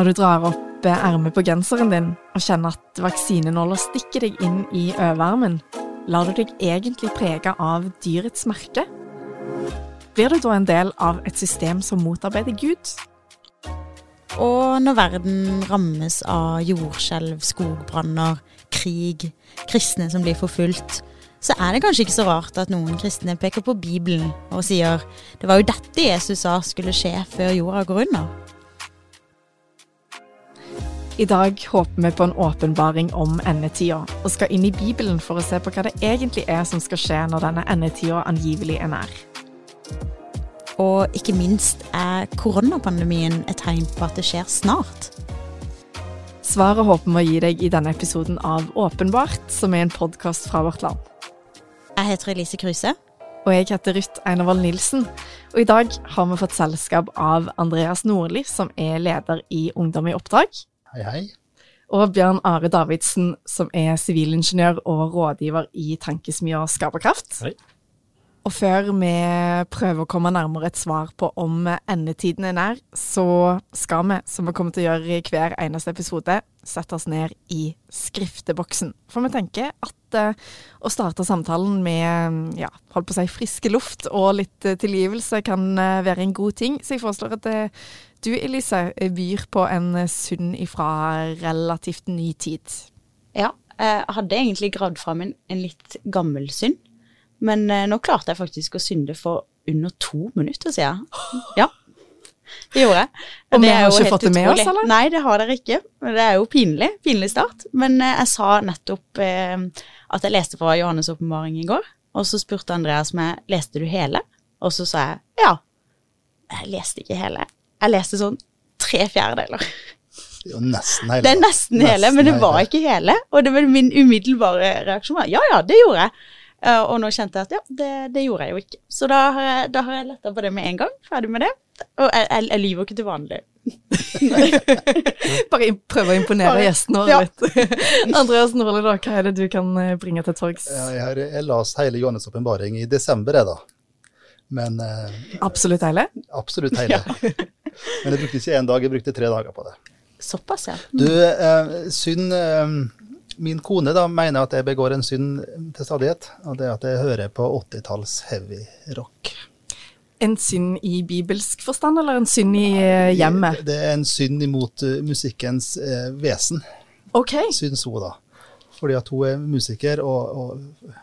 Når du drar opp ermet på genseren din og kjenner at vaksinenåler stikker deg inn i overarmen, lar du deg egentlig prege av dyrets merke? Blir du da en del av et system som motarbeider Gud? Og når verden rammes av jordskjelv, skogbranner, krig, kristne som blir forfulgt, så er det kanskje ikke så rart at noen kristne peker på Bibelen og sier det var jo dette Jesus sa skulle skje før jorda går under. I dag håper vi på en åpenbaring om endetida, og skal inn i Bibelen for å se på hva det egentlig er som skal skje når denne endetida angivelig er nær. Og ikke minst er koronapandemien et tegn på at det skjer snart. Svaret håper vi å gi deg i denne episoden av Åpenbart, som er en podkast fra vårt land. Jeg heter Elise Kruse. Og jeg heter Ruth Einervold Nilsen. Og i dag har vi fått selskap av Andreas Nordli, som er leder i Ungdom i oppdrag. Hei, hei. Og Bjørn Are Davidsen, som er sivilingeniør og rådgiver i Tankesmia Skaperkraft. Hei. Og før vi prøver å komme nærmere et svar på om endetiden er nær, så skal vi, som vi kommer til å gjøre i hver eneste episode, sette oss ned i skrifteboksen. For vi tenker at eh, å starte samtalen med ja, holdt på å si friske luft og litt uh, tilgivelse kan uh, være en god ting. Så jeg foreslår at du, Elise, byr på en synd ifra relativt ny tid. Ja, jeg hadde egentlig gravd fram en, en litt gammel synd. Men eh, nå klarte jeg faktisk å synde for under to minutter siden. Ja, det gjorde jeg. Og vi har ikke fått det med oss, eller? Nei, det har dere ikke. Det er jo pinlig. Pinlig start. Men eh, jeg sa nettopp eh, at jeg leste fra Johannes' åpenbaring i går. Og så spurte Andreas meg leste du hele, og så sa jeg ja. Jeg leste ikke hele. Jeg leste sånn tre fjerdedeler. Det er jo nesten hele. Det er nesten hele, men det var ikke hele. Og det var min umiddelbare reaksjon. Ja ja, det gjorde jeg. Uh, og nå kjente jeg at ja, det, det, gjorde jeg jo ikke. Så da har jeg, da har jeg letta på det med en gang. Ferdig med det. Og jeg, jeg, jeg lyver ikke til vanlig. Bare prøve å imponere Bare, gjestene våre ja. litt. Andreas Nordli, hva er det du kan eh, bringe til torgs? Ja, jeg, jeg las hele Johannes' åpenbaring i desember, jeg, da. Men uh, Absolutt hele? Absolutt hele. Men jeg brukte ikke én dag, jeg brukte tre dager på det. Såpass, ja. Du, eh, synd min kone da mener at jeg begår en synd til stadighet, og det er at jeg hører på 80-talls heavy rock. En synd i bibelsk forstand, eller en synd i eh, hjemmet? Det er en synd imot uh, musikkens uh, vesen, Ok. syns hun da. Fordi at hun er musiker, og, og ja.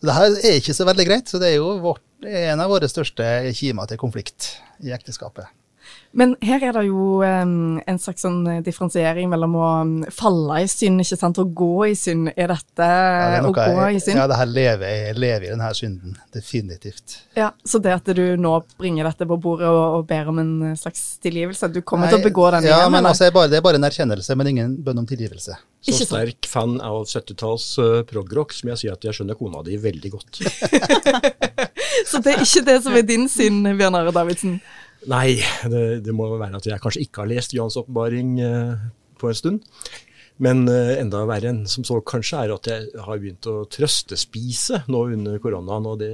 Så det her er ikke så veldig greit, så det er jo vårt, en av våre største kimer til konflikt i ekteskapet. Men her er det jo um, en slags sånn eh, differensiering mellom å falle i synd ikke sant, og gå i synd. Er dette ja, det er å gå jeg, i synd? Ja, det her lever, jeg lever i denne synden. Definitivt. Ja, Så det at du nå bringer dette på bordet og, og ber om en eh, slags tilgivelse Du kommer Nei, til å begå den ja, igjen? Men altså, bare, det er bare en erkjennelse, men ingen bønn om tilgivelse. Så sterk fan av 70-talls uh, progrock som jeg sier at jeg skjønner kona di veldig godt. så det er ikke det som er din synd, Bjørn Are Davidsen? Nei, det, det, må være at jeg kanskje ikke har lest Johans åpenbaring eh, på en stund. Men eh, enda verre enn som så kanskje er at jeg har begynt å trøstespise nå under koronaen. Og det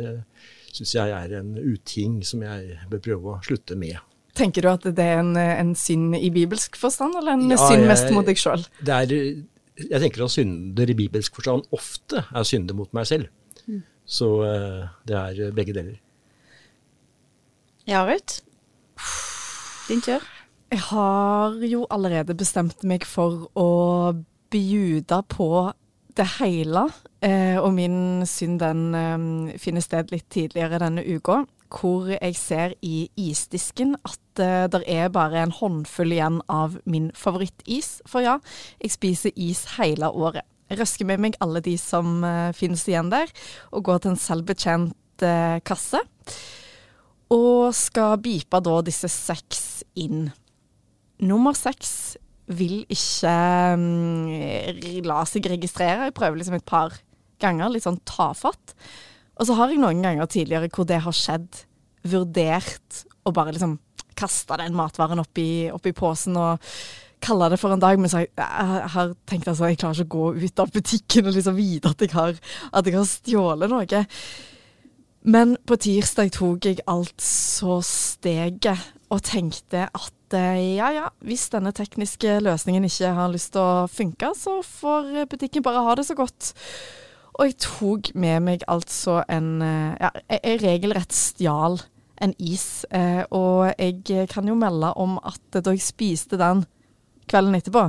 syns jeg er en uting som jeg bør prøve å slutte med. Tenker du at det er en, en synd i bibelsk forstand, eller en ja, synd mest mot deg sjøl? Jeg tenker at synder i bibelsk forstand ofte er synder mot meg selv. Mm. Så uh, det er begge deler. Ja, Ruth? Din tur. Jeg har jo allerede bestemt meg for å bjuda på det hele. Eh, og min synd den eh, finner sted litt tidligere denne uka. Hvor jeg ser i isdisken at eh, det er bare en håndfull igjen av min favorittis. For ja, jeg spiser is hele året. Jeg røsker med meg alle de som eh, finnes igjen der, og går til en selvbetjent eh, kasse og skal beepe da disse seks inn. Nummer seks vil ikke um, la seg registrere. Jeg prøver liksom et par ganger, litt sånn tafatt. Og så har jeg noen ganger tidligere hvor det har skjedd, vurdert å bare liksom kaste den matvaren oppi, oppi posen og kalle det for en dag, men så jeg, jeg har tenkt altså, jeg klarer ikke å gå ut av butikken og liksom vite at jeg har, at jeg har stjålet noe. Men på tirsdag tok jeg altså steget og tenkte at eh, ja ja, hvis denne tekniske løsningen ikke har lyst til å funke, så får butikken bare ha det så godt. Og jeg tok med meg altså en eh, Ja, jeg regelrett stjal en is. Eh, og jeg kan jo melde om at da jeg spiste den kvelden etterpå,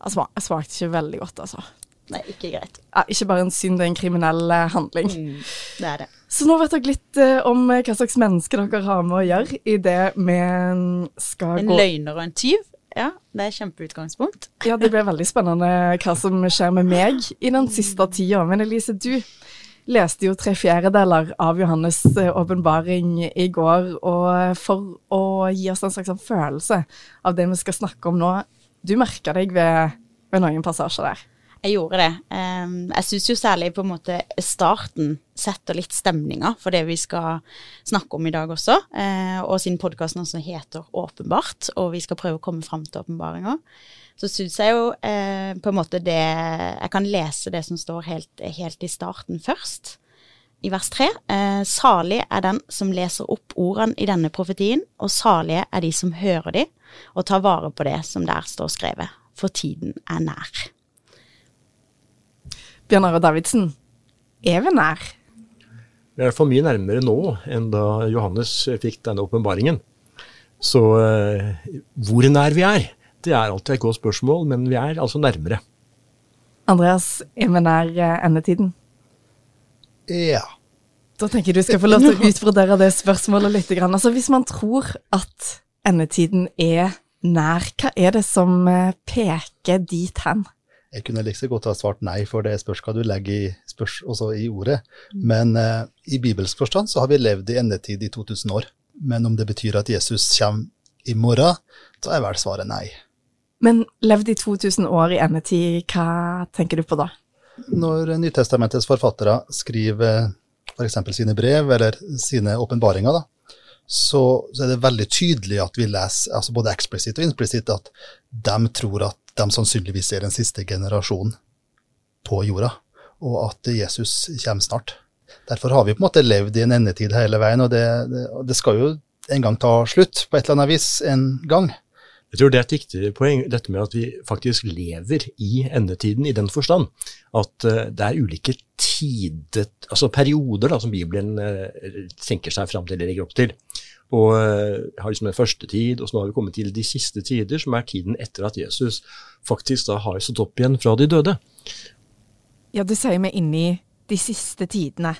altså, jeg smakte ikke veldig godt, altså. Nei, ikke greit. Ja, ikke bare en synd, det er en kriminell handling. Mm, det er det. Så nå vet dere litt uh, om hva slags mennesker dere har med å gjøre i det vi skal en gå En løgner og en tyv? Ja, det er kjempeutgangspunkt. Ja, det blir veldig spennende hva som skjer med meg i den siste tida. Men Elise, du leste jo tre fjerdedeler av Johannes' eh, åpenbaring i går. Og for å gi oss en slags sånn følelse av det vi skal snakke om nå, du merka deg ved, ved noen passasjer der? Jeg gjorde det. Jeg syns jo særlig på en måte starten setter litt stemninga for det vi skal snakke om i dag også. Eh, og siden podkasten også heter Åpenbart, og vi skal prøve å komme fram til åpenbaringer, så syns jeg jo eh, på en måte det Jeg kan lese det som står helt, helt i starten først. I vers tre. Eh, salig er den som leser opp ordene i denne profetien, og salige er de som hører de, og tar vare på det som der står skrevet, for tiden er nær. Bjørn Are Davidsen, er vi nær? Vi er i hvert fall mye nærmere nå enn da Johannes fikk denne åpenbaringen. Så eh, hvor nær vi er, det er alltid et godt spørsmål, men vi er altså nærmere. Andreas, er vi nær eh, endetiden? Ja. Da tenker jeg du skal få lov til å utbrodere det spørsmålet litt. Altså, hvis man tror at endetiden er nær, hva er det som eh, peker dit hen? Jeg kunne like godt ha svart nei, for det spørs hva du legger i, spørs, også i ordet. Men eh, i bibelsk forstand så har vi levd i endetid i 2000 år. Men om det betyr at Jesus kommer i morgen, så er vel svaret nei. Men levd i 2000 år i endetid, hva tenker du på da? Når Nytestamentets forfattere skriver f.eks. sine brev eller sine åpenbaringer, så, så, er det veldig tydelig at vi leser, altså både eksplisitt og implisitt, at de tror at de sannsynligvis er den siste generasjonen på jorda, og at Jesus kommer snart. Derfor har vi på en måte levd i en endetid hele veien, og det, det, det skal jo en gang ta slutt, på et eller annet vis, en gang. Jeg tror det er et viktig poeng, dette med at vi faktisk lever i endetiden i den forstand at uh, det er ulike tider, altså perioder da, som Bibelen tenker seg fram til eller legger opp til. Og uh, har liksom en første tid, og så nå har vi kommet til de siste tider, som er tiden etter at Jesus faktisk da har stått opp igjen fra de døde. Ja, du sier vi er inne i de siste tidene.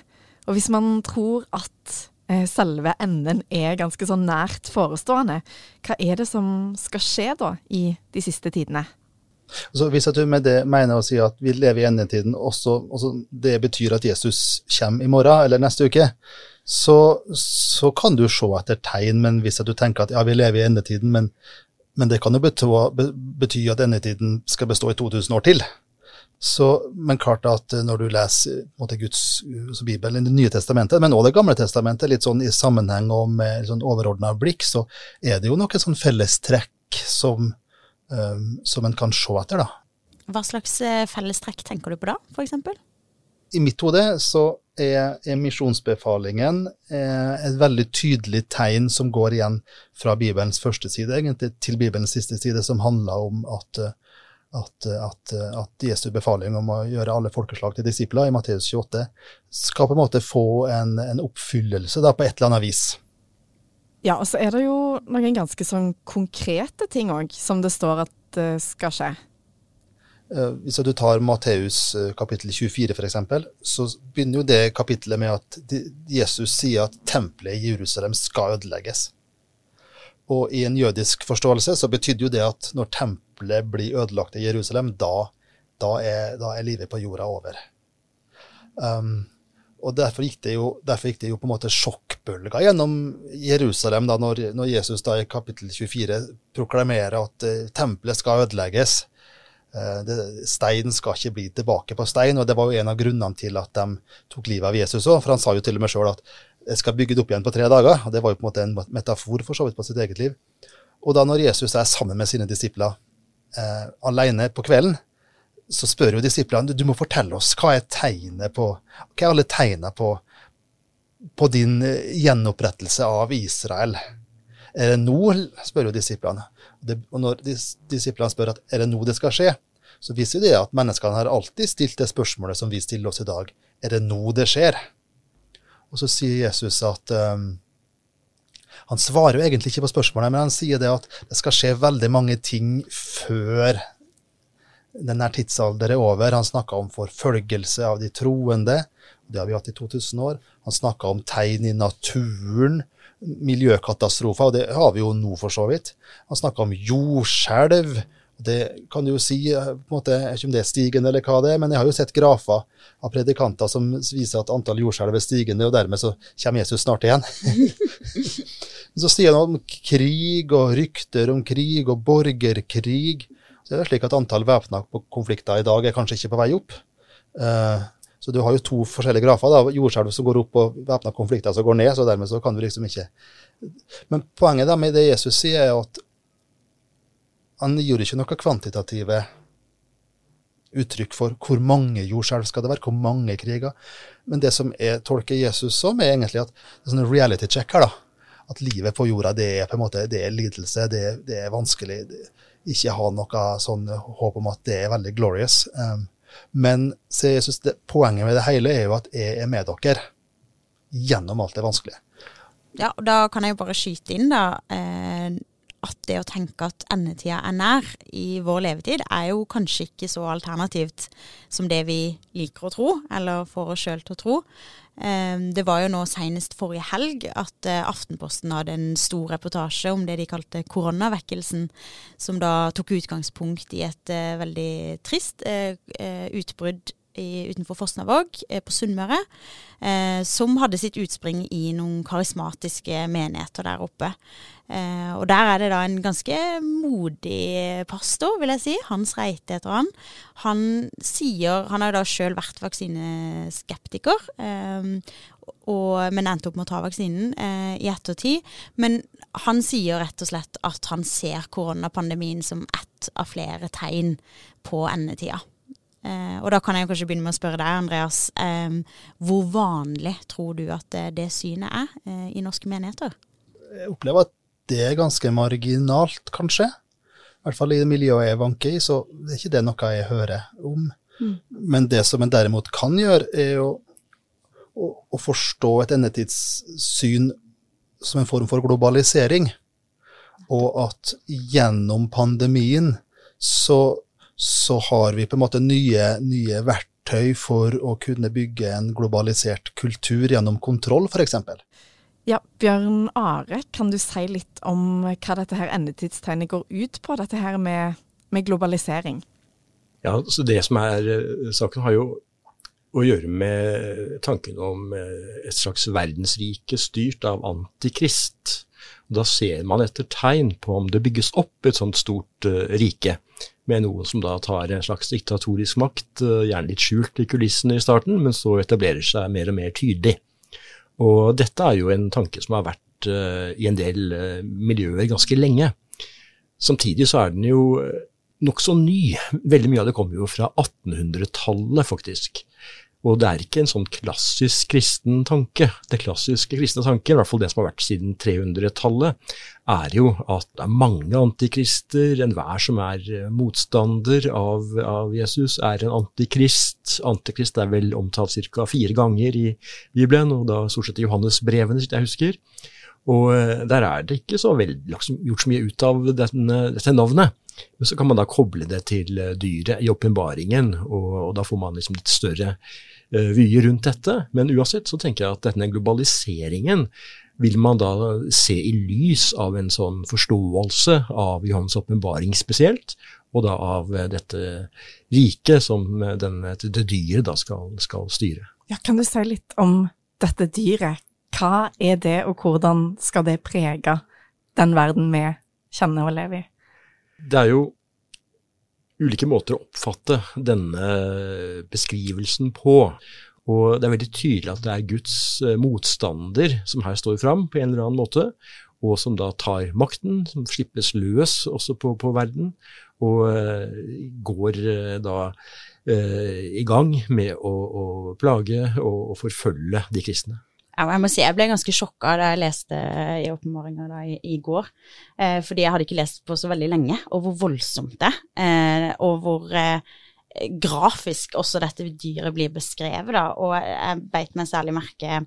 Og hvis man tror at eh, selve enden er ganske sånn nært forestående, hva er det som skal skje da i de siste tidene? Så Hvis du med det mener å si at vi lever i endetiden, også, også det betyr at Jesus kommer i morgen eller neste uke, så, så kan du se etter tegn. Men hvis du tenker at ja, vi lever i endetiden, men men det kan jo bety, bety at endetiden skal bestå i 2000 år til. Så, men klart at når du leser måte, Guds bibel Bibelen, Det nye testamentet, men også Det gamle testamentet, litt sånn i sammenheng og med sånn overordna blikk, så er det jo noen sånn fellestrekk som, um, som en kan se etter, da. Hva slags eh, fellestrekk tenker du på da, f.eks.? I mitt hode så er, er misjonsbefalingen eh, et veldig tydelig tegn som går igjen fra Bibelens første side egentlig til Bibelens siste side, som handler om at, at, at, at Jesu befaling om å gjøre alle folkeslag til disipler i Matteus 28 skal på en måte få en, en oppfyllelse da, på et eller annet vis. Ja, og så er det jo noen ganske sånn konkrete ting òg, som det står at skal skje. Eh, hvis du tar Matteus eh, kapittel 24 f.eks., så begynner jo det kapittelet med at Jesus sier at tempelet i Jerusalem skal ødelegges. Og i en jødisk forståelse så betydde jo det at når tempelet blir ødelagt i Jerusalem, da, da, er, da er, livet på jorda over. Um, og derfor gikk, jo, derfor gikk det jo på en måte sjokkbølger gjennom Jerusalem da når, når Jesus da i kapittel 24 proklamerer at uh, tempelet skal ødelegges. Eh, det, stein skal ikke bli tilbake på stein, og det var jo en av grunnene til at de tok livet av Jesus òg. For han sa jo til og med sjøl at jeg skal bygge det opp igjen på tre dager. og Det var jo på en måte en metafor for så vidt på sitt eget liv. Og da når Jesus er sammen med sine disipler eh, alene på kvelden, så spør jo disiplene du må fortelle oss hva er tegnet på, hva er alle tegnene på, på din eh, gjenopprettelse av Israel. Er det nå, spør jo disiplene. Og når disiplene spør at er det nå det skal skje, så viser det at menneskene har alltid stilt det spørsmålet som vi stiller oss i dag. Er det nå det skjer? Og så sier Jesus at um, Han svarer jo egentlig ikke på spørsmålet, men han sier det at det skal skje veldig mange ting før denne tidsalder er over. Han snakka om forfølgelse av de troende. Det har vi hatt i 2000 år. Han snakka om tegn i naturen, miljøkatastrofer, og det har vi jo nå for så vidt. Han snakka om jordskjelv. Det kan du jo si, på en måte, ikke om det er stigende eller hva det er, men jeg har jo sett grafer av predikanter som viser at antall jordskjelv er stigende, og dermed så kommer Jesus snart igjen. så sier han om krig og rykter om krig og borgerkrig. Så er det slik at antall væpna konflikter i dag er kanskje ikke på vei opp. Så du har jo to forskjellige grafer. da, Jordskjelv som går opp, og væpna konflikter som går ned. så dermed så kan du liksom ikke... Men poenget da med det Jesus sier, er at han gjorde ikke noe kvantitative uttrykk for hvor mange jordskjelv skal det være, hvor mange kriger. Men det som jeg tolker Jesus som, er egentlig at det er sånn reality check her. da, At livet på jorda det er på en måte, det er lidelse, det, det er vanskelig. Det, ikke ha noe sånn håp om at det er veldig glorious. Um, men jeg synes det, poenget med det hele er jo at jeg er med dere gjennom alt det vanskelige. Ja, og da kan jeg jo bare skyte inn, da. Eh, at det å tenke at endetida er nær i vår levetid, er jo kanskje ikke så alternativt som det vi liker å tro, eller får oss sjøl til å tro. Ehm, det var jo nå senest forrige helg at eh, Aftenposten hadde en stor reportasje om det de kalte koronavekkelsen, som da tok utgangspunkt i et uh, veldig trist uh, utbrudd i, utenfor Fosnavåg eh, på Sunnmøre, som hadde sitt utspring i noen karismatiske menigheter der oppe. Eh, og der er det da en ganske modig pastor, vil jeg si. Hans Reite heter han. Han sier Han har da sjøl vært vaksineskeptiker, eh, og, men endte opp med å ta vaksinen eh, i ettertid. Men han sier rett og slett at han ser koronapandemien som ett av flere tegn på endetida. Eh, og da kan jeg kanskje begynne med å spørre deg, Andreas. Eh, hvor vanlig tror du at det, det synet er eh, i norske menigheter? Jeg opplever at det er ganske marginalt, kanskje. I hvert fall i det miljøet jeg vanker i, så det er ikke det noe jeg hører om. Mm. Men det som en derimot kan gjøre, er å, å, å forstå et endetidssyn som en form for globalisering. Og at gjennom pandemien så, så har vi på en måte nye, nye verktøy for å kunne bygge en globalisert kultur gjennom kontroll, f.eks. Ja, Bjørn Are, kan du si litt om hva dette her endetidstegnet går ut på, dette her med, med globalisering? Ja, så Det som er eh, saken, har jo å gjøre med tanken om eh, et slags verdensrike styrt av antikrist. Da ser man etter tegn på om det bygges opp et sånt stort uh, rike, med noe som da tar en slags diktatorisk makt, uh, gjerne litt skjult i kulissene i starten, men så etablerer seg mer og mer tydelig. Og dette er jo en tanke som har vært uh, i en del uh, miljøer ganske lenge. Samtidig så er den jo nokså ny. Veldig mye av det kommer jo fra 1800-tallet, faktisk. Og det er ikke en sånn klassisk kristen tanke. Det klassiske kristne tanken, i hvert fall det som har vært siden 300-tallet, er jo at det er mange antikrister. Enhver som er eh, motstander av, av, Jesus, er en antikrist. Antikrist er vel omtalt ca. fire ganger i Bibelen, og da stort sett i Johannesbrevene, hvis jeg husker. Og eh, der er det ikke så vel, gjort så mye ut av denne, dette navnet. Men så kan man da koble det til eh, dyret i åpenbaringen, og, og, da får man liksom litt større vyer rundt dette. Men uansett så tenker jeg at denne globaliseringen vil man da se i lys av en sånn forståelse av Johannes' åpenbaring spesielt, og da av dette riket som denne, det dyret da skal, skal styre. Ja, Kan du si litt om dette dyret? Hva er det, og hvordan skal det prege den verden vi kjenner og lever i? Det er jo ulike måter å oppfatte denne beskrivelsen på. Og det er veldig tydelig at det er Guds eh, motstander som her står fram på en eller annen måte, og som da tar makten, som slippes løs også på, på verden, og uh, går uh, da eh, i gang med å, å plage og, og, forfølge de kristne. Jeg må si jeg ble ganske sjokka da jeg leste i åpenbaringa i, i, går. Eh, fordi jeg hadde ikke lest på så veldig lenge, og hvor voldsomt det er. Eh, og hvor eh, grafisk også dette dyret blir beskrevet, da. Og jeg beit meg særlig merke,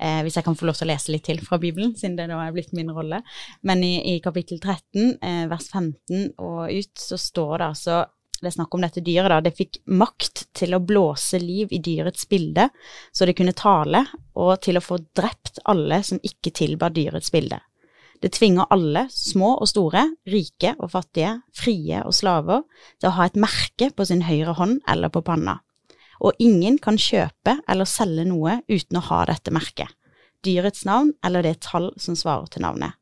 eh, hvis jeg kan få lov til å lese litt til fra Bibelen, siden det nå er blitt min rolle. Men i, i kapittel 13, eh, vers 15 og ut, så står det altså det er snakk om dette dyret, da. Det fikk makt til å blåse liv i dyrets bilde, så det kunne tale, og til å få drept alle som ikke tilba dyrets bilde. Det tvinger alle, små og store, rike og fattige, frie og slaver, til å ha et merke på sin høyre hånd eller på panna. Og ingen kan kjøpe eller selge noe uten å ha dette merket, dyrets navn eller det tall som svarer til navnet.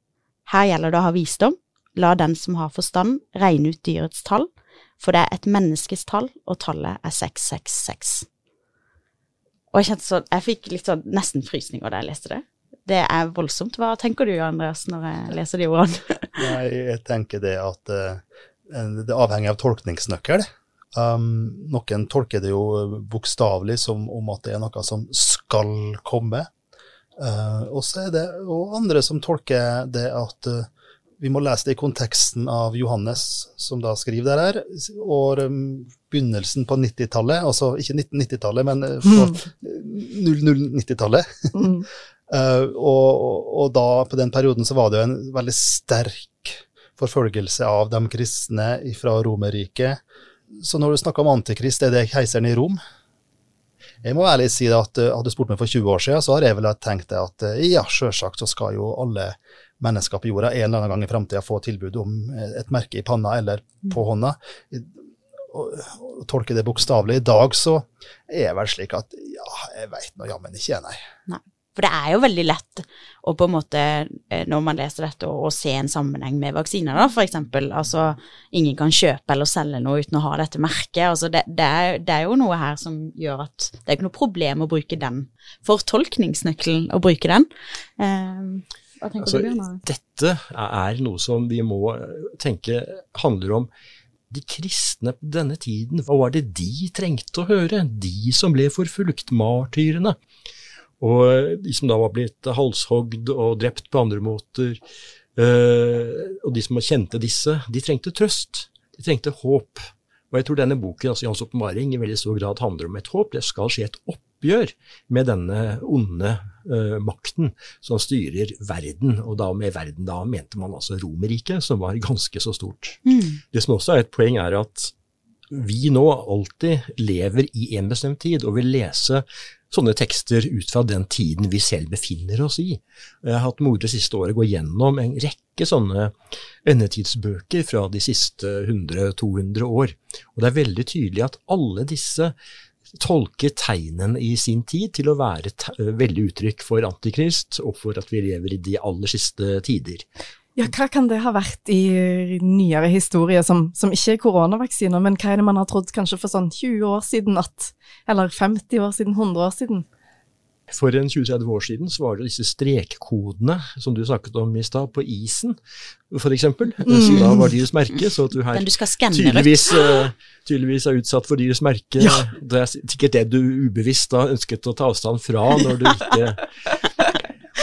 Her gjelder det å ha visdom, la den som har forstand, regne ut dyrets tall, for det er et menneskes tall, og tallet er 666. Og jeg kjente sånn, jeg fikk litt sånn nesten frysninger da jeg leste det. Det er voldsomt. Hva tenker du Andreas når jeg leser de ordene? Nei, jeg tenker det at uh, det avhenger av tolkningsnøkkel. Um, noen tolker det jo bokstavelig som om at det er noe som skal komme. Uh, og så er det og andre som tolker det at uh, vi må lese det i konteksten av Johannes, som da skriver det her. Og um, begynnelsen på 90-tallet, altså ikke 1990-tallet, men uh, på 0090-tallet. Mm. uh, og, og, da, på den perioden, så var det jo en veldig sterk forfølgelse av de kristne fra Romerriket. Så når du snakker om antikrist, er det keiseren i Rom? Jeg må ærlig si at uh, hadde du spurt meg for 20 år siden, så hadde jeg vel tenkt at uh, ja, sjølsagt så skal jo alle mennesker på jorda en eller annen gang i framtida få tilbud om et merke i panna eller på hånda. Å tolke det bokstavelig. I dag så er det vel slik at ja, jeg veit nå jammen ikke, nei. nei. For det er jo veldig lett å på en måte, eh, når man leser dette, å, se en sammenheng med vaksiner, da, f.eks. Altså, ingen kan kjøpe eller selge noe uten å ha dette merket. Altså, det, det, er, det, er, jo noe her som gjør at det er ikke noe problem å bruke den fortolkningsnøkkelen, å bruke den. Uh, altså, dette er noe som vi må tenke handler om de kristne på denne tiden. Hva var det de trengte å høre? De som ble forfulgt, martyrene. Og de som da var blitt halshogd og drept på andre måter. Uh, og de som kjente disse, de trengte trøst. De trengte håp. Og jeg tror denne boken, altså Jans åpenbaring, i veldig stor grad handler om et håp. Det skal skje et oppgjør med denne onde uh, makten som styrer verden. Og da med verden da mente man altså Romerriket, som var ganske så stort. Mm. Det som også er et poeng, er at vi nå alltid lever i en bestemt tid og vil lese sånne tekster ut fra den tiden vi selv befinner oss i. Jeg har hatt moro det siste året gå gjennom en rekke sånne endetidsbøker fra de siste 100-200 år. Og det er veldig tydelig at alle disse tolker tegnene i sin tid til å være veldig uttrykk for antikrist, og for at vi lever i de aller siste tider. Ja, hva kan det ha vært i nyere historie som, som, ikke er koronavaksiner, men hva er det man har trodd kanskje for sånn 20 år siden, at, eller 50 år siden, 100 år siden? For en 20-30 år siden så var det disse strekkodene som du snakket om i stad, på isen f.eks., mm. som da var dyrets merke. Så at du her du tydeligvis, uh, tydeligvis, er utsatt for dyrets merke. Ja. Det er sikkert det du ubevisst da ønsket å ta avstand fra når du ikke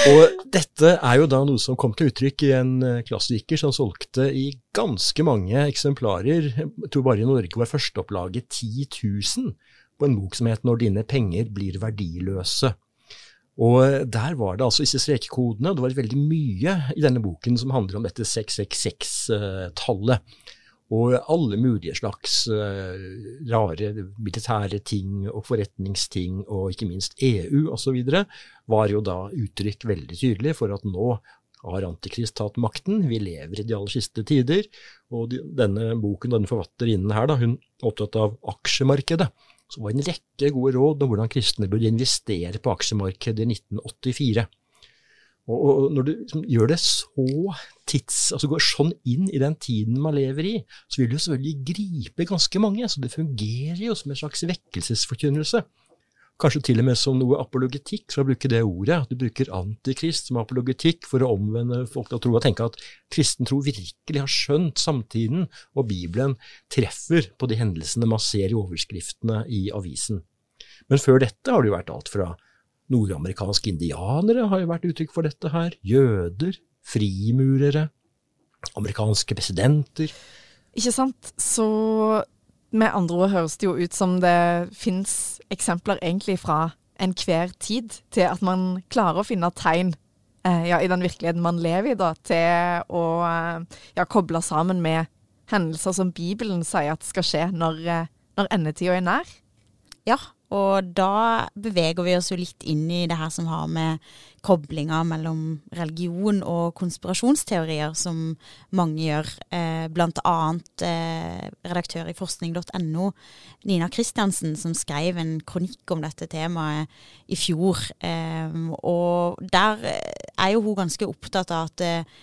og dette er jo da noe som kom til uttrykk i en eh, klassiker som solgte i ganske mange eksemplarer. Jeg tror bare i Norge var førsteopplaget 10 000 på en bok som het 'Når dine penger blir verdiløse'. Og der var det altså disse strekekodene, og det var veldig mye i denne boken som handler om dette 666-tallet. Og alle mulige slags uh, rare militære ting og forretningsting, og ikke minst EU osv., var jo da uttrykt veldig tydelig for at nå har Antikrist tatt makten, vi lever i de aller siste tider. Og de, denne boken, denne forfatterinnen her, da, hun er opptatt av aksjemarkedet. Så det var en rekke gode råd om hvordan kristne burde investere på aksjemarkedet i 1984. Og, når du liksom, gjør det så tids, altså går sånn inn i den tiden man lever i, så vil du selvfølgelig gripe ganske mange. Så det fungerer jo som en slags vekkelsesforkynnelse. Kanskje til og med som noe apologetikk, for å bruke det ordet. At du bruker antikrist som apologetikk for å omvende folk til å tro og tenke at kristen tro virkelig har skjønt samtiden, og Bibelen treffer på de hendelsene man ser i overskriftene i avisen. Men før dette har det jo vært alt fra Nordamerikanske indianere har jo vært uttrykk for dette her. Jøder, frimurere, amerikanske presidenter. Ikke sant? Så med andre ord høres det jo ut som det fins eksempler egentlig fra enhver tid til at man klarer å finne tegn eh, ja, i den virkeligheten man lever i, da, til å eh, ja, koble sammen med hendelser som Bibelen sier at skal skje når, eh, når endetida er nær. Ja, og da beveger vi oss jo litt inn i det her som har med koblinger mellom religion og konspirasjonsteorier, som mange gjør. Eh, blant annet eh, redaktør i forskning.no, Nina Kristiansen, som skrev en kronikk om dette temaet i fjor. Eh, og der er jo hun ganske opptatt av at eh,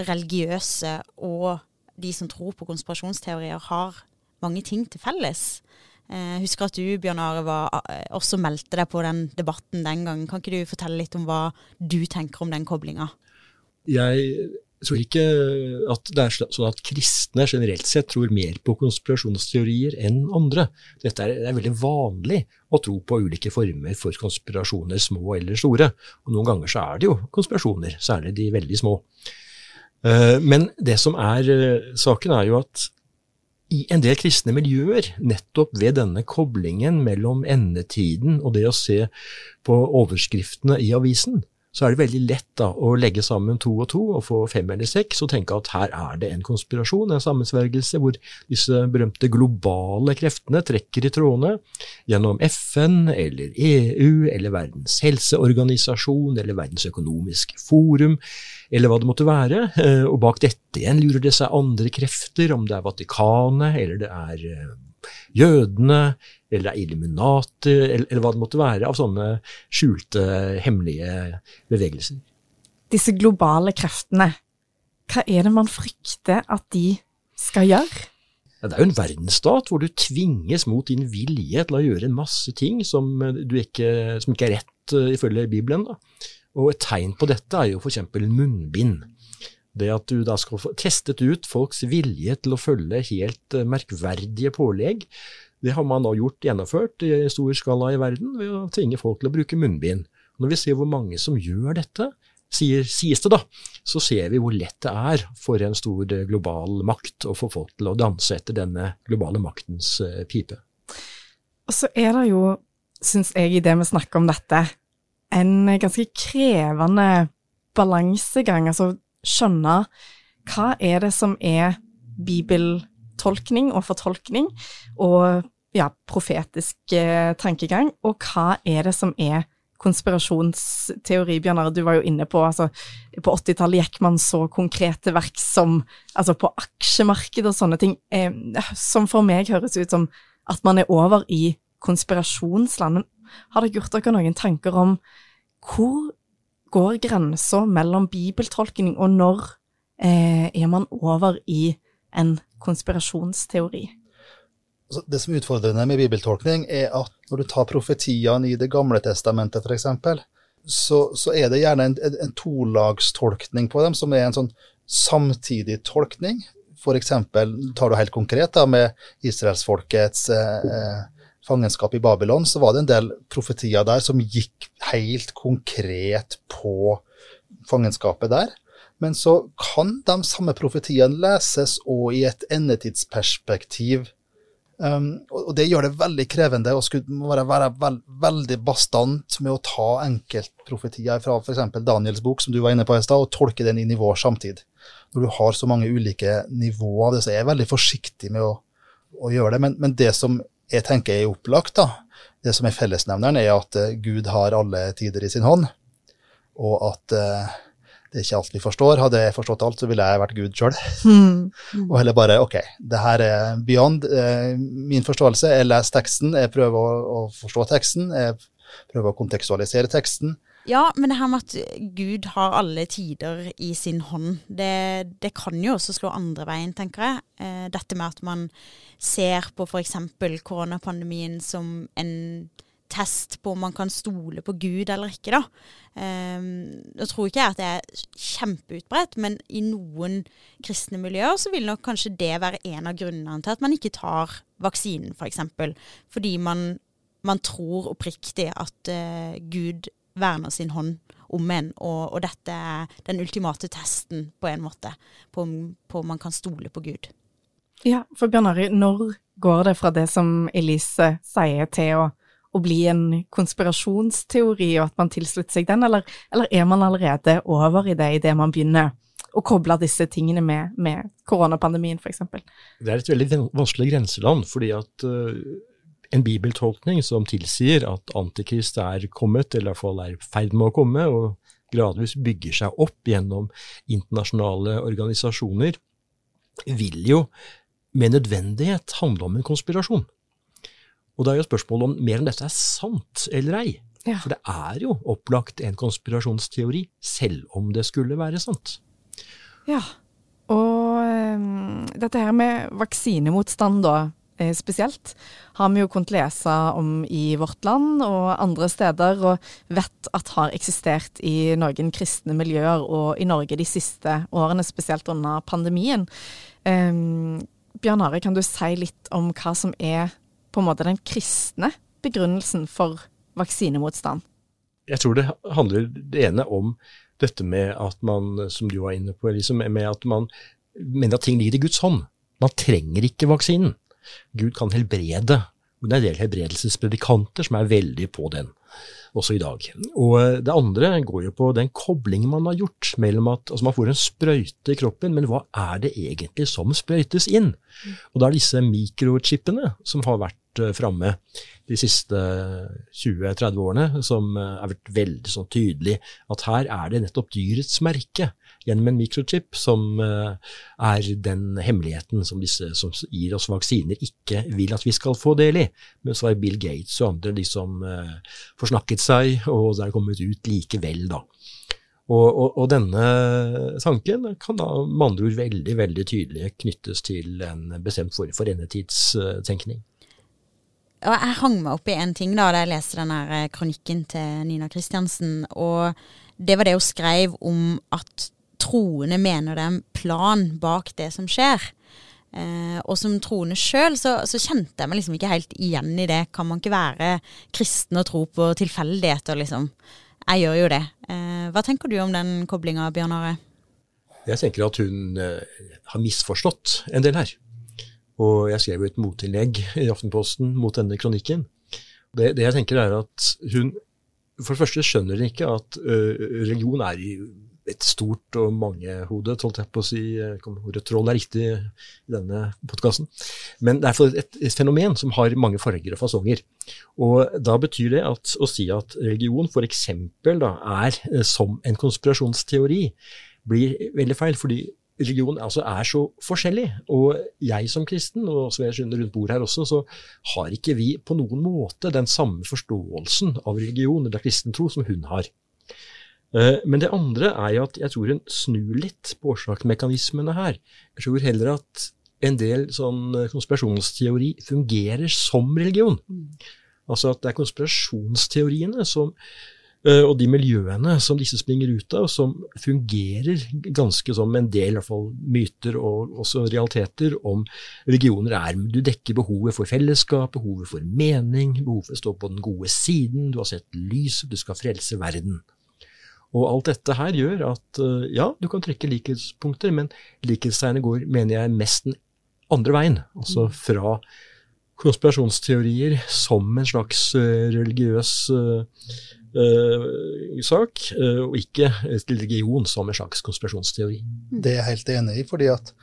religiøse og de som tror på konspirasjonsteorier, har mange ting til felles. Jeg eh, husker at du, Bjørn Are, var, eh, også meldte deg på den debatten den gangen. Kan ikke du fortelle litt om hva du tenker om den koblinga? Jeg tror ikke at det er sånn at kristne generelt sett tror mer på konspirasjonsteorier enn andre. Dette er, det er veldig vanlig å tro på ulike former for konspirasjoner, små eller store. Og noen ganger så er det jo konspirasjoner, særlig de veldig små. Eh, men det som er saken, er jo at i en del kristne miljøer, nettopp ved denne koblingen mellom endetiden og det å se på overskriftene i avisen, så er det veldig lett da, å legge sammen to og to og få fem eller seks og tenke at her er det en konspirasjon, en sammensvergelse, hvor disse berømte globale kreftene trekker i trådene gjennom FN eller EU eller Verdens helseorganisasjon eller Verdens økonomiske forum eller hva det måtte være. Eh, og bak dette igjen lurer det seg andre krefter, om det er Vatikanet, eller det er eh, jødene, eller det er Illuminati, eller, eller hva det måtte være av sånne skjulte, hemmelige bevegelser. Disse globale kreftene, hva er det man frykter at de skal gjøre? Ja, det er jo en verdensstat hvor du tvinges mot din vilje til å gjøre en masse ting som, ikke, som ikke er rett ifølge Bibelen. da. Og et tegn på dette er jo f.eks. munnbind. Det at du da skal få testet ut folks vilje til å følge helt eh, merkverdige pålegg, det har man nå gjort gjennomført i stor skala i verden ved å tvinge folk til å bruke munnbind. Når vi ser hvor mange som gjør dette, sier, sies det da, så ser vi hvor lett det er for en stor eh, global makt å få folk til å danse etter denne globale maktens uh, pipe. Og så er det jo, syns jeg, i det vi snakker om dette, en ganske krevende balansegang. Altså skjønne hva er det som er bibeltolkning og fortolkning, og ja, profetisk eh, tankegang, og hva er det som er konspirasjonsteori, Bjørnar, du var jo inne på altså, På 80-tallet gikk man så konkrete verk som altså på aksjemarkedet og sånne ting, eh, som for meg høres ut som at man er over i konspirasjonsland. Har dere gjort dere noen tanker om hvor går grensa mellom bibeltolkning og når eh, er man over i en konspirasjonsteori? Altså, det som er utfordrende med bibeltolkning, er at når du tar profetiene i Det gamle testamentet f.eks., så, så er det gjerne en, en, tolagstolkning på dem, som er en sånn samtidig tolkning. F.eks. tar du helt konkret da, med israelsfolkets eh, fangenskap i Babylon, så var det en del profetier der som gikk helt konkret på fangenskapet der. Men så kan de samme profetiene leses òg i et endetidsperspektiv. Um, og det gjør det veldig krevende å skulle være, være veld, veldig bastant med å ta enkeltprofetier fra f.eks. Daniels bok, som du var inne på i stad, og tolke den i nivåer samtid. Når du har så mange ulike nivåer, så er jeg veldig forsiktig med å, å gjøre det. Men, men det som jeg tenker er opplagt, da. Det som er fellesnevneren, er at uh, Gud har alle tider i sin hånd, og at uh, det er ikke alt vi forstår. Hadde jeg forstått alt, så ville jeg vært Gud sjøl. Mm. og heller bare OK, det her er beyond uh, min forståelse. Jeg leser teksten, jeg prøver å, å, forstå teksten, jeg prøver å kontekstualisere teksten. Ja, men det her med at Gud har alle tider i sin hånd, det, det kan jo også slå andre veien, tenker jeg. Eh, dette med at man ser på f.eks. koronapandemien som en test på om man kan stole på Gud eller ikke, da. Um, nå tror ikke jeg at det er kjempeutbredt, men i noen kristne miljøer så vil nok kanskje det være en av grunnene til at man ikke tar vaksinen, f.eks. For fordi man man tror oppriktig at uh, Gud verner sin hånd om en, og, og, dette er den ultimate testen, på en måte, på om man kan stole på Gud. Ja, for Bjørn Ari, når går det fra det som Elise sier, til å, å bli en konspirasjonsteori, og at man tilslutter seg den, eller, eller er man allerede over i det idet man begynner å koble disse tingene med, med koronapandemien, f.eks.? Det er et veldig vanskelig grenseland, fordi at uh, en bibeltolkning som tilsier at Antikrist er kommet, eller i hvert fall er i ferd med å komme, og gradvis bygger seg opp gjennom internasjonale organisasjoner, vil jo med nødvendighet handle om en konspirasjon. Og da er jo spørsmålet om mer enn dette er sant eller ei. Ja. For det er jo opplagt en konspirasjonsteori, selv om det skulle være sant. Ja, og um, dette her med vaksinemotstand, da, spesielt, har vi jo kunnet lese om i Vårt Land og andre steder, og vet at har eksistert i noen kristne miljøer og i Norge de siste årene, spesielt under pandemien. Um, Bjørn Are, kan du si litt om hva som er på en måte den kristne begrunnelsen for vaksinemotstand? Jeg tror det handler det ene om dette med at man, som du var inne på, liksom, med at man mener at ting ligger i Guds hånd. Man trenger ikke vaksinen. Gud kan helbrede. Men det er en del helbredelsespredikanter som er veldig på den, også i dag. Og eh, det andre går jo på den koblingen man har gjort mellom at altså man får en sprøyte i kroppen, men hva er det egentlig som sprøytes inn? Og da er disse mikrochipene som har vært uh, framme de siste 20-30 årene, som er vært veldig sånn tydelig at her er det nettopp dyrets merke gjennom en mikrochip, som eh, er den hemmeligheten som disse som gir oss vaksiner, ikke vil at vi skal få del i. Men så er Bill Gates og andre de som eh, forsnakket seg, og det er kommet ut likevel, da. Og, og, og, denne tanken kan da med andre ord veldig veldig tydelig knyttes til en bestemt form for endetidstenkning. Og jeg hang meg opp i en ting da da jeg leste denne eh, kronikken til Nina Kristiansen. Og det var det hun skrev om at troende mener det er en plan bak det som skjer. Eh, og som troende sjøl så, så, kjente jeg meg liksom ikke helt igjen i det. Kan man ikke være kristen og tro på tilfeldigheter, liksom? Jeg gjør jo det. Eh, hva tenker du om den koblinga, Bjørn Are? Jeg tenker at hun eh, har misforstått en del her. Og jeg skrev jo et motinnlegg i Aftenposten mot denne kronikken. Det, det, jeg tenker er at hun For det første skjønner ikke at ø, religion er i et stort og mangehodet, holdt jeg på å si. Ordet troll er riktig i denne podkasten. Men det er et, et, fenomen som har mange farger og fasonger. Og da betyr det at å si at religion f.eks. er eh, som en konspirasjonsteori, blir veldig feil. fordi religion altså er så forskjellig. Og jeg som kristen, og som jeg skjønner rundt bordet her også, så har ikke vi på noen måte den samme forståelsen av religion eller kristen tro som hun har. Eh, men det andre er jo at jeg tror hun snur litt på årsaksmekanismene her. Jeg tror heller at en del sånn eh, konspirasjonsteori fungerer som religion. Altså at det er konspirasjonsteoriene som, eh, og de miljøene som disse springer ut av, som fungerer ganske som en del hvert fall, myter og også realiteter om religioner er. Du dekker behovet for fellesskap, behovet for mening, behovet for å stå på den gode siden, du har sett lyset, du skal frelse verden. Og alt dette her gjør at eh, ja, du kan trekke likhetspunkter, men likhetstegnet går, mener jeg, mest den andre veien. Altså mm. fra konspirasjonsteorier som en slags uh, religiøs uh, uh, sak, og ikke religion som en slags konspirasjonsteori. Det er jeg helt enig i, fordi at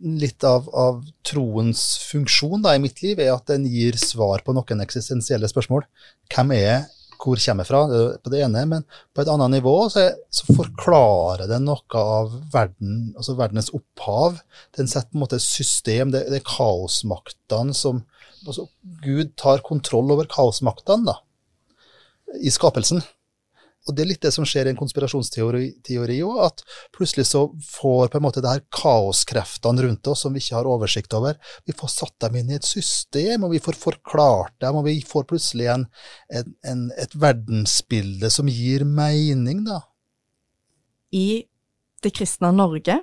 litt av, av, troens funksjon da, i mitt liv er at den gir svar på noen eksistensielle spørsmål. Hvem er hvor kommer fra, på det ene, men på et annet nivå så, så forklarer det noe av verden, altså verdens opphav. Den setter på en måte system, det, det er kaosmaktene som altså Gud tar kontroll over kaosmaktene da, i skapelsen. Og det er litt det som skjer i en konspirasjonsteori òg, at plutselig så får på en måte det her kaoskreftene rundt oss som vi ikke har oversikt over, vi får satt dem inn i et system, og vi får forklart dem, og vi får plutselig en, en, en, et verdensbilde som gir mening, da. I det kristne Norge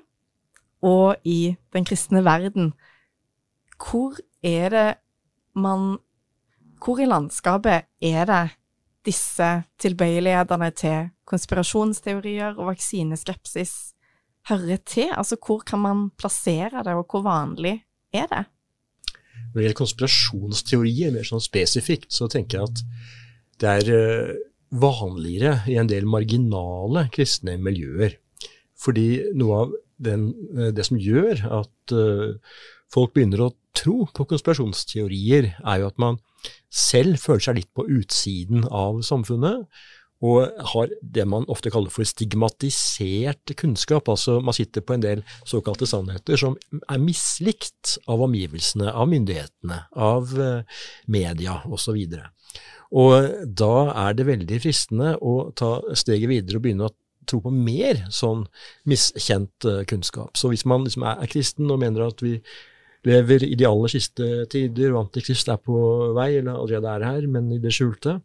og i den kristne verden, hvor er det man hvor i landskapet er det disse tilbøyelighetene til konspirasjonsteorier og vaksineskepsis hører til? Altså, hvor kan man plassere det, og hvor vanlig er det? Når det gjelder konspirasjonsteorier, mer sånn spesifikt, så tenker jeg at det er eh, vanligere i en del marginale kristne miljøer. Fordi noe av den, eh, det som gjør at uh, folk begynner å tro på konspirasjonsteorier, er jo at man selv føler seg litt på utsiden av samfunnet, og har det man ofte kaller for stigmatisert kunnskap. Altså man sitter på en del såkalte sannheter som er mislikt av omgivelsene, av myndighetene, av media osv. Og da er det veldig fristende å ta steget videre og begynne å tro på mer sånn miskjent eh, kunnskap. Så hvis man liksom er kristen og mener at vi lever i de aller siste tider, og Antikrist er på vei, eller allerede er her, men i det skjulte,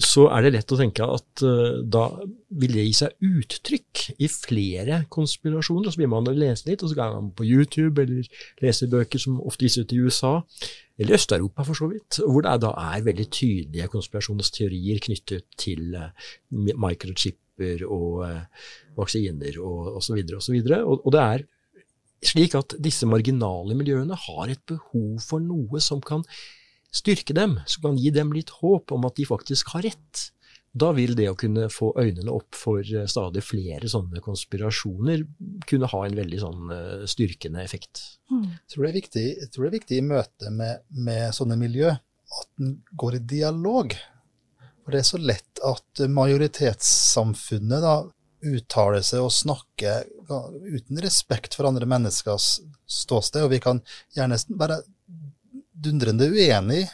så er det lett å tenke at uh, da vil det gi seg uttrykk i flere konspirasjoner. og Så begynner man å lese litt, og så går man på YouTube eller leser bøker som ofte gis ut i USA, eller Øst-Europa for så vidt, hvor det da er veldig tydelige konspirasjonsteorier knyttet til uh, microchipper og uh, vaksiner og osv. Og, så videre, og, og, og det er slik at disse marginale miljøene har et behov for noe som kan styrke dem, som kan gi dem litt håp om at de faktisk har rett. Da vil det å kunne få øynene opp for eh, stadig flere sånne konspirasjoner kunne ha en veldig sånn eh, styrkende effekt. Mm. Jeg, tror viktig, jeg, tror det er viktig, i møte med, med sånne miljø at en går i dialog. For det er så lett at majoritetssamfunnet da uttaler seg og snakke uten respekt for andre menneskers ståsted, og vi kan gjerne være dundrende uenig,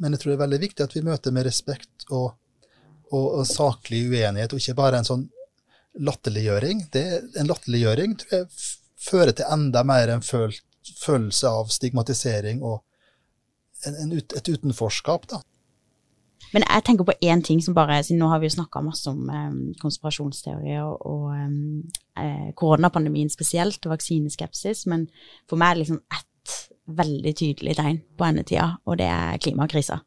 men jeg tror det er veldig viktig at vi møter med respekt og, og, og saklig uenighet, og ikke bare en sånn latterliggjøring. Det, en latterliggjøring tror jeg fører til enda mer en følelse av stigmatisering og en, en ut, et utenforskap. da. Men jeg tenker på én ting som bare siden Nå har vi jo snakka masse om um, konspirasjonsteorier og, og um, eh, koronapandemien spesielt, og vaksineskepsis, men for meg er det liksom ett veldig tydelig tegn på endetida, og det er klimakrisa.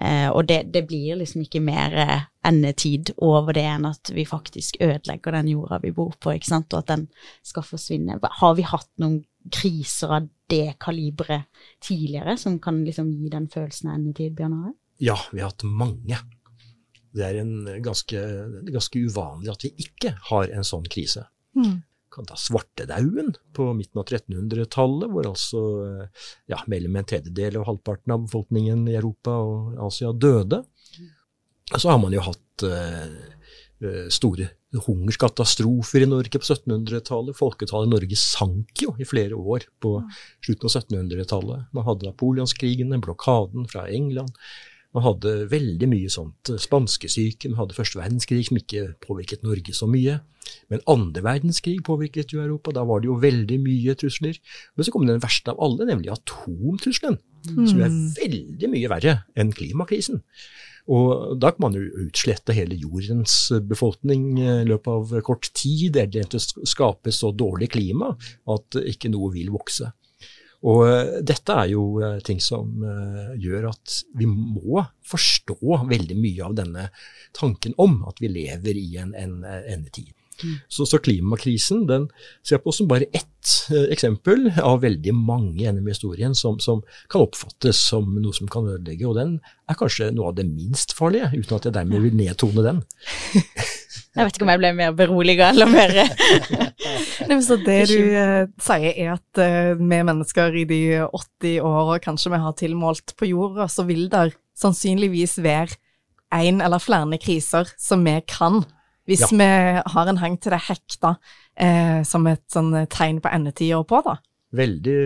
Eh, og det, det, blir liksom ikke mer eh, endetid over det enn at vi faktisk ødelegger den jorda vi bor på, ikke sant, og at den skal forsvinne. Har vi hatt noen kriser av det kaliberet tidligere som kan liksom gi den følelsen av endetid, Bjørn Are? Ja, vi har hatt mange. Det er ganske, ganske, uvanlig at vi ikke har en sånn krise. Mm kan ta svartedauden på midten av 1300-tallet, hvor altså ja, mellom en tredjedel og halvparten av befolkningen i Europa og Asia døde. Så har man jo hatt uh, store hungerskatastrofer i Norge på 1700-tallet. Folketallet i Norge sank jo i flere år på slutten av 1700-tallet. Man hadde napoleonskrigene, blokaden fra England. Man hadde veldig mye sånt. Spanskesyken, man hadde første verdenskrig som ikke påvirket Norge så mye. Men andre verdenskrig påvirket jo Europa. Da var det jo veldig mye trusler. Men så kom den verste av alle, nemlig atomtrusselen. Mm. Som er veldig mye verre enn klimakrisen. Og da kan man jo utslette hele jordens befolkning i løpet av kort tid. Er det skape så dårlig klima at ikke noe vil vokse. Og eh, dette er jo eh, ting som eh, gjør at vi må forstå veldig mye av denne tanken om at vi lever i en, en endetid. Mm. Så, så, klimakrisen den ser jeg på som bare ett eksempel av veldig mange gjennom historien som, som, kan oppfattes som noe som kan ødelegge. Og den er kanskje noe av det minst farlige, uten at jeg dermed vil nedtone den. Jeg vet ikke om jeg ble mer beroliga eller mer så Det du uh, sier er at uh, vi mennesker i de 80 åra kanskje vi har tilmålt på jorda, så vil det sannsynligvis være én eller flere kriser som vi kan, hvis ja. vi har en hang til det hekta uh, som et sånn tegn på endetida på, da. Veldig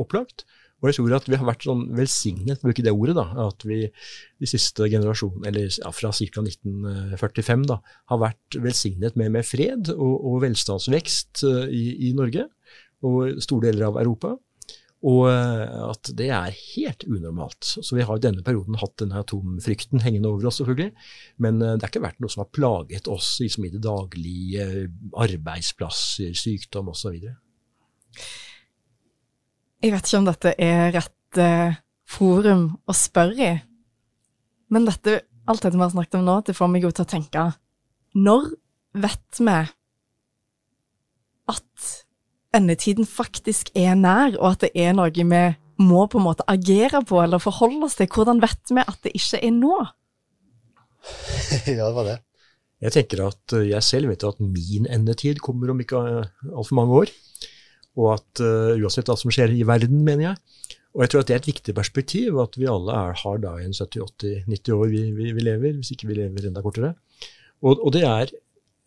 opplagt. Og jeg tror at vi har vært sånn velsignet, bruke det ordet, da, at vi de siste generasjonene, eller ja, fra ca. 1945, da, har vært velsignet med, med fred og, og velstandsvekst uh, i, i, Norge og store deler av Europa. Og uh, at det er helt unormalt. Så vi har i denne perioden hatt denne atomfrykten hengende over oss, selvfølgelig. Men uh, det har ikke vært noe som har plaget oss liksom, i det daglige, arbeidsplasser, sykdom osv. Jeg vet ikke om dette er rett eh, forum å spørre i, Men dette, alt dette vi har snakket om nå, det får meg jo til å tenke Når vet vi at endetiden faktisk er nær, og at det er noe vi må på en måte agere på eller forholde oss til? Hvordan vet vi at det ikke er nå? ja, det var det. Jeg tenker at eh, jeg selv vet at min endetid kommer om ikke eh, altfor mange år. Og at uh, uansett hva som skjer i verden, mener jeg. Og jeg tror at det er et viktig perspektiv, at vi alle er, har da en 70-80-90 år vi, vi, vi, lever, hvis ikke vi lever enda kortere. Og, og det er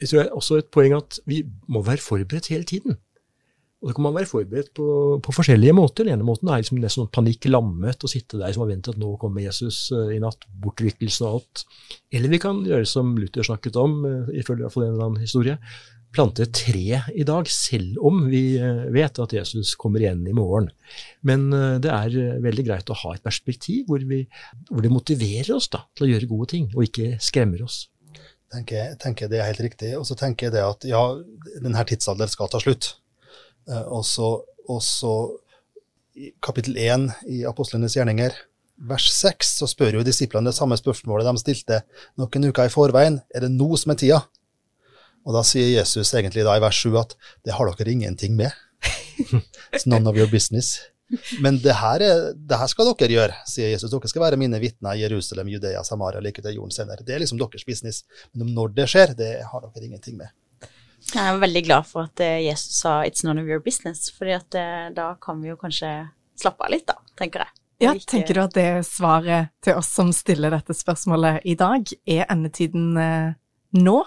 jeg tror jeg, også et poeng at vi må være forberedt hele tiden. Og da kan man være forberedt på, på forskjellige måter. Den ene måten er liksom nesten sånn panikklammet og sitte der som har ventet at nå kommer Jesus uh, i natt, bortrykkelsen og alt. Eller vi kan gjøre som Luther snakket om, ifølge iallfall en eller annen historie, plante tre i dag, selv om vi uh, vet at Jesus kommer igjen i morgen. Men det er veldig greit å ha et perspektiv hvor, vi, hvor det motiverer oss da, til å gjøre gode ting, og ikke skremmer oss. Tenker, tenker Det er helt riktig. Og så tenker jeg det at ja, denne tidsalderen skal ta slutt. Eh, og så, kapittel 1 i Apostlenes gjerninger, vers 6, så spør jo disiplene det samme spørsmålet de stilte noen uker i forveien. Er det nå som er tida? Og da sier Jesus egentlig da i vers 7 at det har dere ingenting med. It's none of your business. Men det her, er, det her, skal dere gjøre, sier Jesus. Dere skal være mine vitner i Jerusalem, Judea, Samaria, like til jorden senere. Det er liksom deres business. Men når det skjer, det har dere ingenting med. Jeg er veldig glad for at eh, Jesus sa 'it's none of your business', fordi eh, da kan vi jo kanskje slappe av litt, da, tenker jeg. Ja, tenker du at det svaret til oss som stiller dette spørsmålet i dag? Er endetiden eh, nå?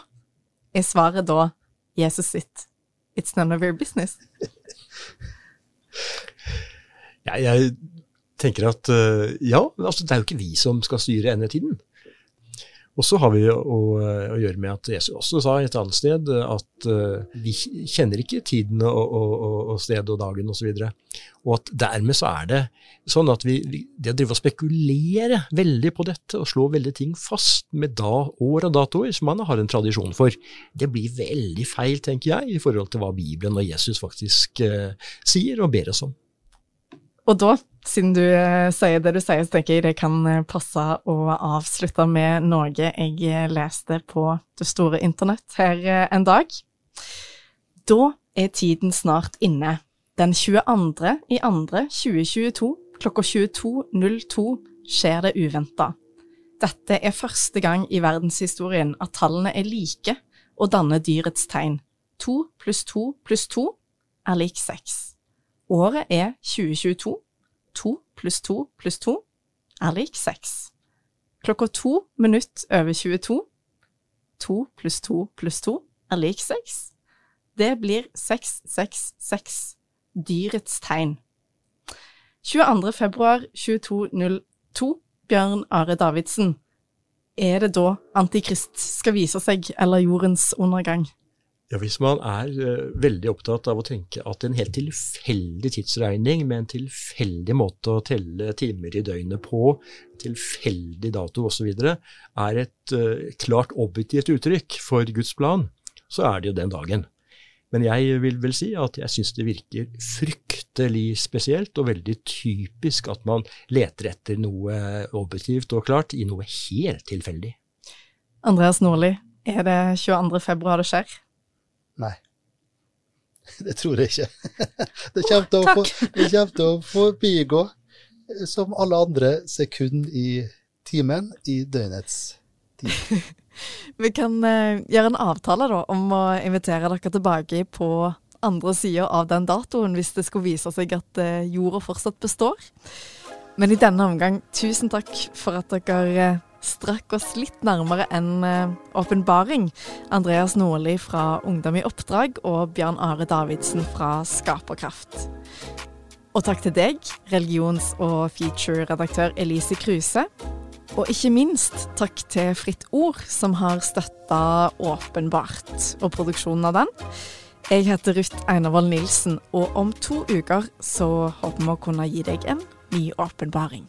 Er svaret da Jesus sitt 'it's none of your business'? ja, jeg tenker at ja, altså det er jo ikke vi som skal styre endetiden. Og så har vi å, å, gjøre med at Jesus også sa et annet sted at uh, vi kjenner ikke tiden og, og, og stedet og dagen osv. Og, så og at dermed så er det sånn at vi, det å drive og spekulere veldig på dette og slå veldig ting fast med da, år og datoer, som man har en tradisjon for, det blir veldig feil, tenker jeg, i forhold til hva Bibelen og Jesus faktisk uh, sier og ber oss om. Og da, siden du eh, sier det du sier, så tenker jeg det kan eh, passe å avslutte med noe jeg eh, leste på det store internett her en dag. Da er tiden snart inne. Den 22. i 2. 2022 klokka 22.02 skjer det uventa. Dette er første gang i verdenshistorien at tallene er like og danner dyrets tegn. To pluss to pluss to er lik seks. Året er 2022. 2 pluss 2 pluss 2 er lik 6. Klokka to minutt over 22. 2 pluss 2 pluss 2 er lik 6. Det blir 666, dyrets tegn. 22. februar 2202, Bjørn Are Davidsen. Er det da Antikrist skal vise seg, eller jordens undergang? Ja, Hvis man er uh, veldig opptatt av å tenke at en helt tilfeldig tidsregning med en tilfeldig måte å telle timer i døgnet på, tilfeldig dato osv., er et uh, klart objektivt uttrykk for Guds plan, så er det jo den dagen. Men jeg vil vel si at jeg syns det virker fryktelig spesielt og veldig typisk at man leter etter noe objektivt og klart i noe helt tilfeldig. Andreas Nordli, er det 22. februar det skjer? Nei. Det tror jeg ikke. Det kommer til å, for, å forbigå som alle andre sekund i timen i døgnets tid. Vi kan uh, gjøre en avtale da, om å invitere dere tilbake på andre sida av den datoen, hvis det skulle vise seg at uh, jorda fortsatt består. Men i denne omgang, tusen takk for at dere strakk oss litt nærmere enn eh, åpenbaring. Andreas Nordli fra Ungdom i oppdrag og Bjørn Are Davidsen fra Skaperkraft. Og takk til deg, religions- og feature-redaktør Elise Kruse. Og ikke minst takk til Fritt Ord, som har støtta Åpenbart og produksjonen av den. Jeg heter Ruth Einervoll Nilsen, og om to uker så håper vi å kunne gi deg en ny åpenbaring.